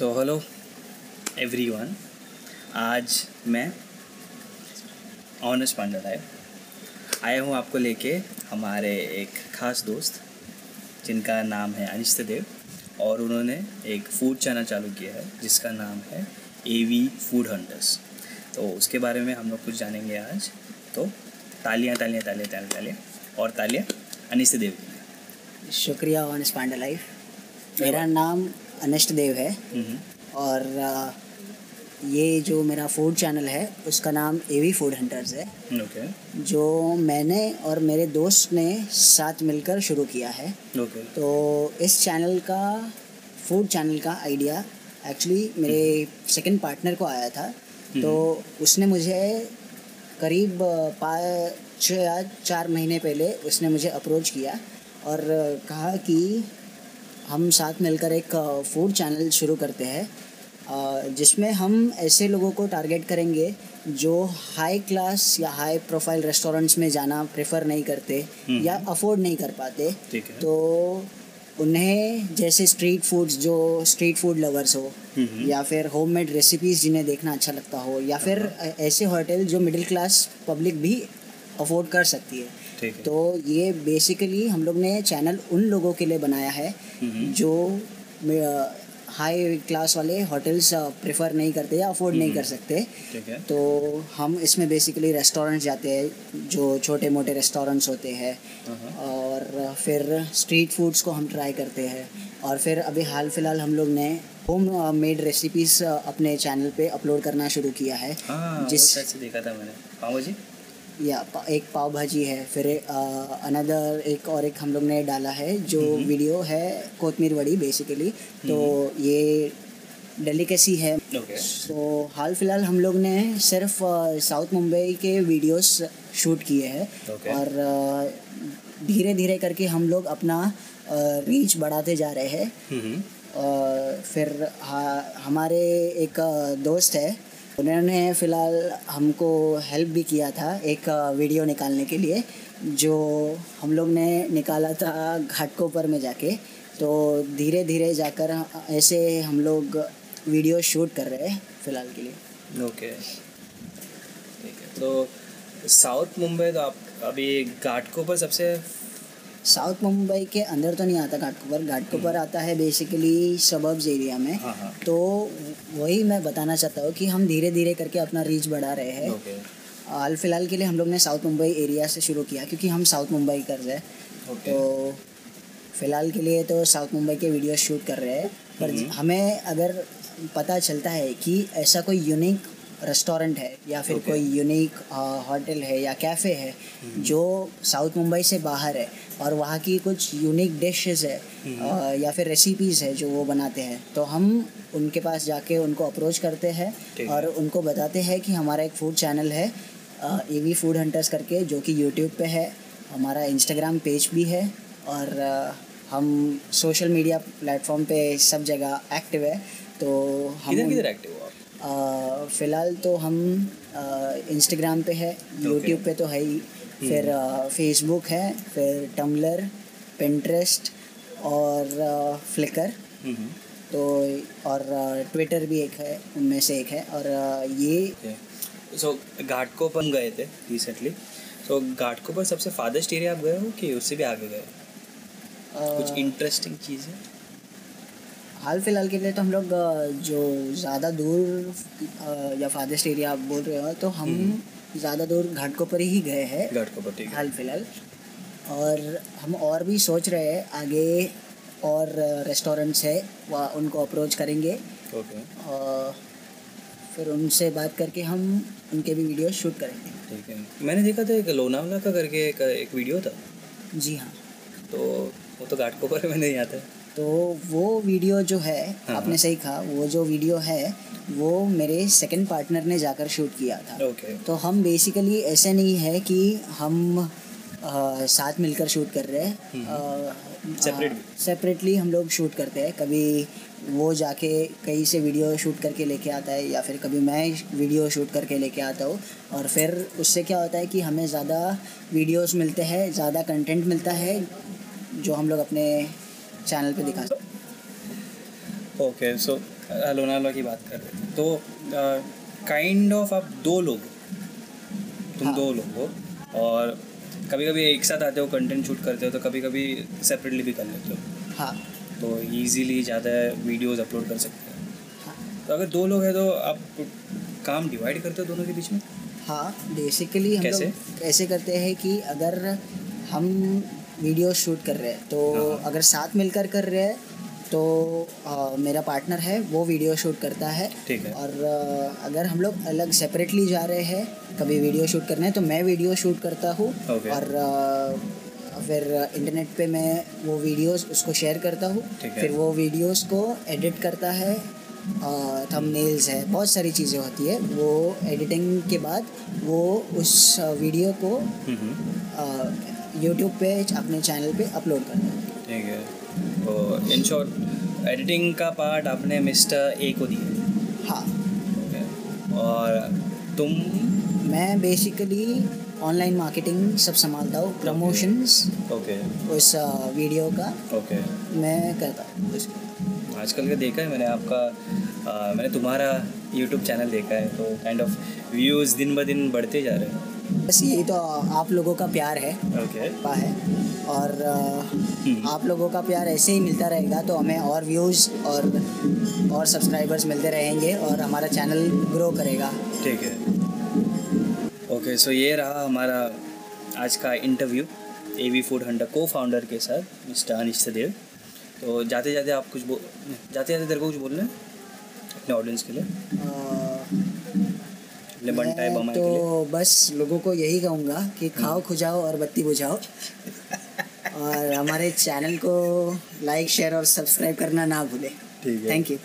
So hello everyone आज मैं honours पांडा आया हूँ आपको लेके हमारे एक ख़ास दोस्त, जिनका नाम है अनिश्त देव, और उन्होंने एक फ़ूड चैनल चालू किया है, जिसका नाम है ए वी फ़ूड हंटर्स तो उसके बारे में हम लोग कुछ जानेंगे आज. तो तालियाँ तालियाँ तालियाँ तालियाँ तालियाँ, और तालियाँ अनिश्त देव शुक्रिया ऑनस्ट पांडा लाइफ मेरा नाम अनिष्ट देव है। हम्म, और ये जो मेरा फ़ूड चैनल है उसका नाम एवी फ़ूड हंटर्स है। ओके जो मैंने और मेरे दोस्त ने साथ मिलकर शुरू किया है। ओके तो इस चैनल का फ़ूड चैनल का आइडिया एक्चुअली मेरे सेकंड पार्टनर को आया था। तो उसने मुझे करीब पाँच या चार महीने पहले उसने मुझे अप्रोच किया और कहा कि हम साथ मिलकर एक फ़ूड चैनल शुरू करते हैं जिसमें हम ऐसे लोगों को टारगेट करेंगे जो हाई क्लास या हाई प्रोफ़ाइल रेस्टोरेंट्स में जाना प्रेफर नहीं करते हम्म। या अफोर्ड नहीं कर पाते तो उन्हें जैसे स्ट्रीट फूड्स जो स्ट्रीट फ़ूड लवर्स हो हम्म, या फिर होममेड रेसिपीज़ जिन्हें देखना अच्छा लगता हो या फिर हाँ। ऐसे होटल जो मिडिल क्लास पब्लिक भी अफोर्ड कर सकती है। है। तो ये बेसिकली हम लोग ने चैनल उन लोगों के लिए बनाया है जो हाई क्लास वाले होटल्स प्रेफर नहीं करते या अफोर्ड नहीं कर सकते। है। तो हम इसमें बेसिकली रेस्टोरेंट्स जाते हैं जो छोटे मोटे रेस्टोरेंट्स होते हैं। हाँ, और फिर स्ट्रीट फूड्स को हम ट्राई करते हैं। और फिर अभी हाल फ़िलहाल हम लोग ने होम मेड रेसिपीज़ अपने चैनल पे अपलोड करना शुरू किया है। हाँ जिस- देखा था मैंने। जी या एक पाव भाजी है फिर अनदर एक और एक हम लोग ने डाला है जो वीडियो है कोतमीर वड़ी बेसिकली तो ये डेलिकेसी है। तो हाल फ़िलहाल हम लोग ने सिर्फ़ साउथ मुंबई के वीडियोस शूट किए हैं। Okay. और धीरे धीरे करके हम लोग अपना रीच बढ़ाते जा रहे हैं। और फिर हा, हमारे एक दोस्त है उन्होंने फ़िलहाल हमको हेल्प भी किया था एक वीडियो निकालने के लिए, जो हम लोग ने निकाला था घाटकोपर में जाके। तो धीरे धीरे जाकर ऐसे हम लोग वीडियो शूट कर रहे हैं फ़िलहाल के लिए। ओके ठीक है। तो साउथ मुंबई तो आप, अभी घाटकों पर सबसे साउथ मुंबई के अंदर तो नहीं आता घाटकोपर। घाटकोपर आता है बेसिकली सबर्ब्स एरिया में। हाँ हाँ। तो वही मैं बताना चाहता हूँ कि हम धीरे धीरे करके अपना रीच बढ़ा रहे हैं। हाल फ़िलहाल के लिए हम लोग ने साउथ मुंबई एरिया से शुरू किया क्योंकि हम साउथ मुंबई कर रहे हैं। तो फ़िलहाल के लिए तो साउथ मुंबई के वीडियो शूट कर रहे हैं। पर हम्म। हमें अगर पता चलता है कि ऐसा कोई यूनिक रेस्टोरेंट है या फिर Okay. कोई यूनिक होटल है या कैफ़े है हम्म। जो साउथ मुंबई से बाहर है और वहाँ की कुछ यूनिक डिशेस है हम्म। अ, या फिर रेसिपीज़ है जो वो बनाते हैं तो हम उनके पास जाके उनको अप्रोच करते हैं और उनको बताते हैं कि हमारा एक फ़ूड चैनल है ए वी फ़ूड हंटर्स करके जो कि यूट्यूब पे है हमारा इंस्टाग्राम पेज भी है और हम सोशल मीडिया प्लेटफॉर्म पे सब जगह एक्टिव है तो हम किधर किधर एक्टिव हो फ़िलहाल तो हम इंस्टाग्राम पे है यूट्यूब पे तो है ही। फिर फेसबुक है फिर टम्बलर पिंटरेस्ट और फ्लिकर हम्म, तो और ट्विटर भी एक है उनमें से एक है। और ये सो घाटकों पर हम गए थे रिसेंटली सो घाटकों पर सबसे फादेस्ट एरिया आप गए हो कि उससे भी आगे गए कुछ इंटरेस्टिंग चीज़ें? हाल फ़िलहाल के लिए तो हम लोग जो ज़्यादा दूर या फादेस्ट एरिया आप बोल रहे हो तो हम ज़्यादा दूर घाटकोपर ही गए हैं। घाटकों पर हाल फ़िलहाल। और हम और भी सोच रहे हैं आगे और रेस्टोरेंट्स है वह उनको अप्रोच करेंगे। ओके। और फिर उनसे बात करके हम उनके भी वीडियो शूट करेंगे। ठीक है। मैंने देखा था एक लोनावला का करके एक एक वीडियो था। जी हाँ। तो वो तो घाटकों पर में नहीं आता। है तो वो वीडियो जो है हाँ, आपने हाँ। सही कहा वो जो वीडियो है वो मेरे सेकंड पार्टनर ने जाकर शूट किया था। ओके तो हम बेसिकली ऐसे नहीं है कि हम अ, साथ मिलकर शूट कर रहे हैं। सेपरेटली हम लोग शूट करते हैं। कभी वो जाके कहीं से वीडियो शूट करके लेके आता है या फिर कभी मैं वीडियो शूट करके लेके आता हूँ। और फिर उससे क्या होता है कि हमें ज़्यादा वीडियोस मिलते हैं ज़्यादा कंटेंट मिलता है जो हम लोग अपने चैनल पे दिखा सकते। ओके सो लोनावाला की बात कर रहे थे तो काइंड ऑफ़ आप दो लोग हो। तुम हाँ। दो लोग हो और कभी कभी एक साथ आते हो कंटेंट शूट करते हो तो कभी कभी सेपरेटली भी कर लेते हो। हाँ। तो इजीली ज़्यादा वीडियोस अपलोड कर सकते हो। हाँ। तो अगर दो लोग हैं तो आप काम डिवाइड करते हो दोनों के बीच में? हाँ बेसिकली हम कैसे? लोग ऐसे करते हैं कि अगर हम वीडियो शूट कर रहे हैं। तो हाँ। अगर साथ मिलकर कर रहे हैं तो अ, मेरा पार्टनर है वो वीडियो शूट करता है। ठीक है। और अ, अगर हम लोग अलग सेपरेटली जा रहे हैं कभी वीडियो शूट करने तो मैं वीडियो शूट करता हूँ। Okay. और अ, फिर इंटरनेट पे मैं वो वीडियोस उसको शेयर करता हूँ। फिर वो वीडियोस को एडिट करता है थंबनेल्स है बहुत सारी चीज़ें होती है। वो एडिटिंग के बाद वो उस वीडियो को हम्म यूट्यूब पे अपने चैनल पे अपलोड करना। है ठीक है। तो इन शॉर्ट एडिटिंग का पार्ट आपने मिस्टर ए को दिया। हाँ। Okay. और तुम? मैं बेसिकली ऑनलाइन मार्केटिंग सब संभालता हूँ प्रमोशंस ओके उस वीडियो का। ओके मैं करता हूँ। आजकल का देखा है मैंने आपका आ, मैंने तुम्हारा यूट्यूब चैनल देखा है तो काइंड ऑफ़ व्यूज़ दिन ब दिन बढ़ते जा रहे हैं। बस यही तो आप लोगों का प्यार है पा है और हम्म। आप लोगों का प्यार ऐसे ही मिलता रहेगा तो हमें और व्यूज़ और और सब्सक्राइबर्स मिलते रहेंगे और हमारा चैनल ग्रो करेगा। ठीक है। ओके सो ये रहा हमारा आज का interview A V food hunter को फाउंडर के साथ मिस्टर अनिश सदेव तो जाते जाते आप कुछ बो जाते जाते तेरे को कुछ बोलना है अपने ऑडियंस के लिए? अ, टाइप बनटाए मैं लिए। तो बस लोगों को यही कहूँगा कि खाओ खुजाओ और बत्ती बुझाओ। और हमारे चैनल को लाइक शेयर और सब्सक्राइब करना ना भूले। ठीक है। Thank you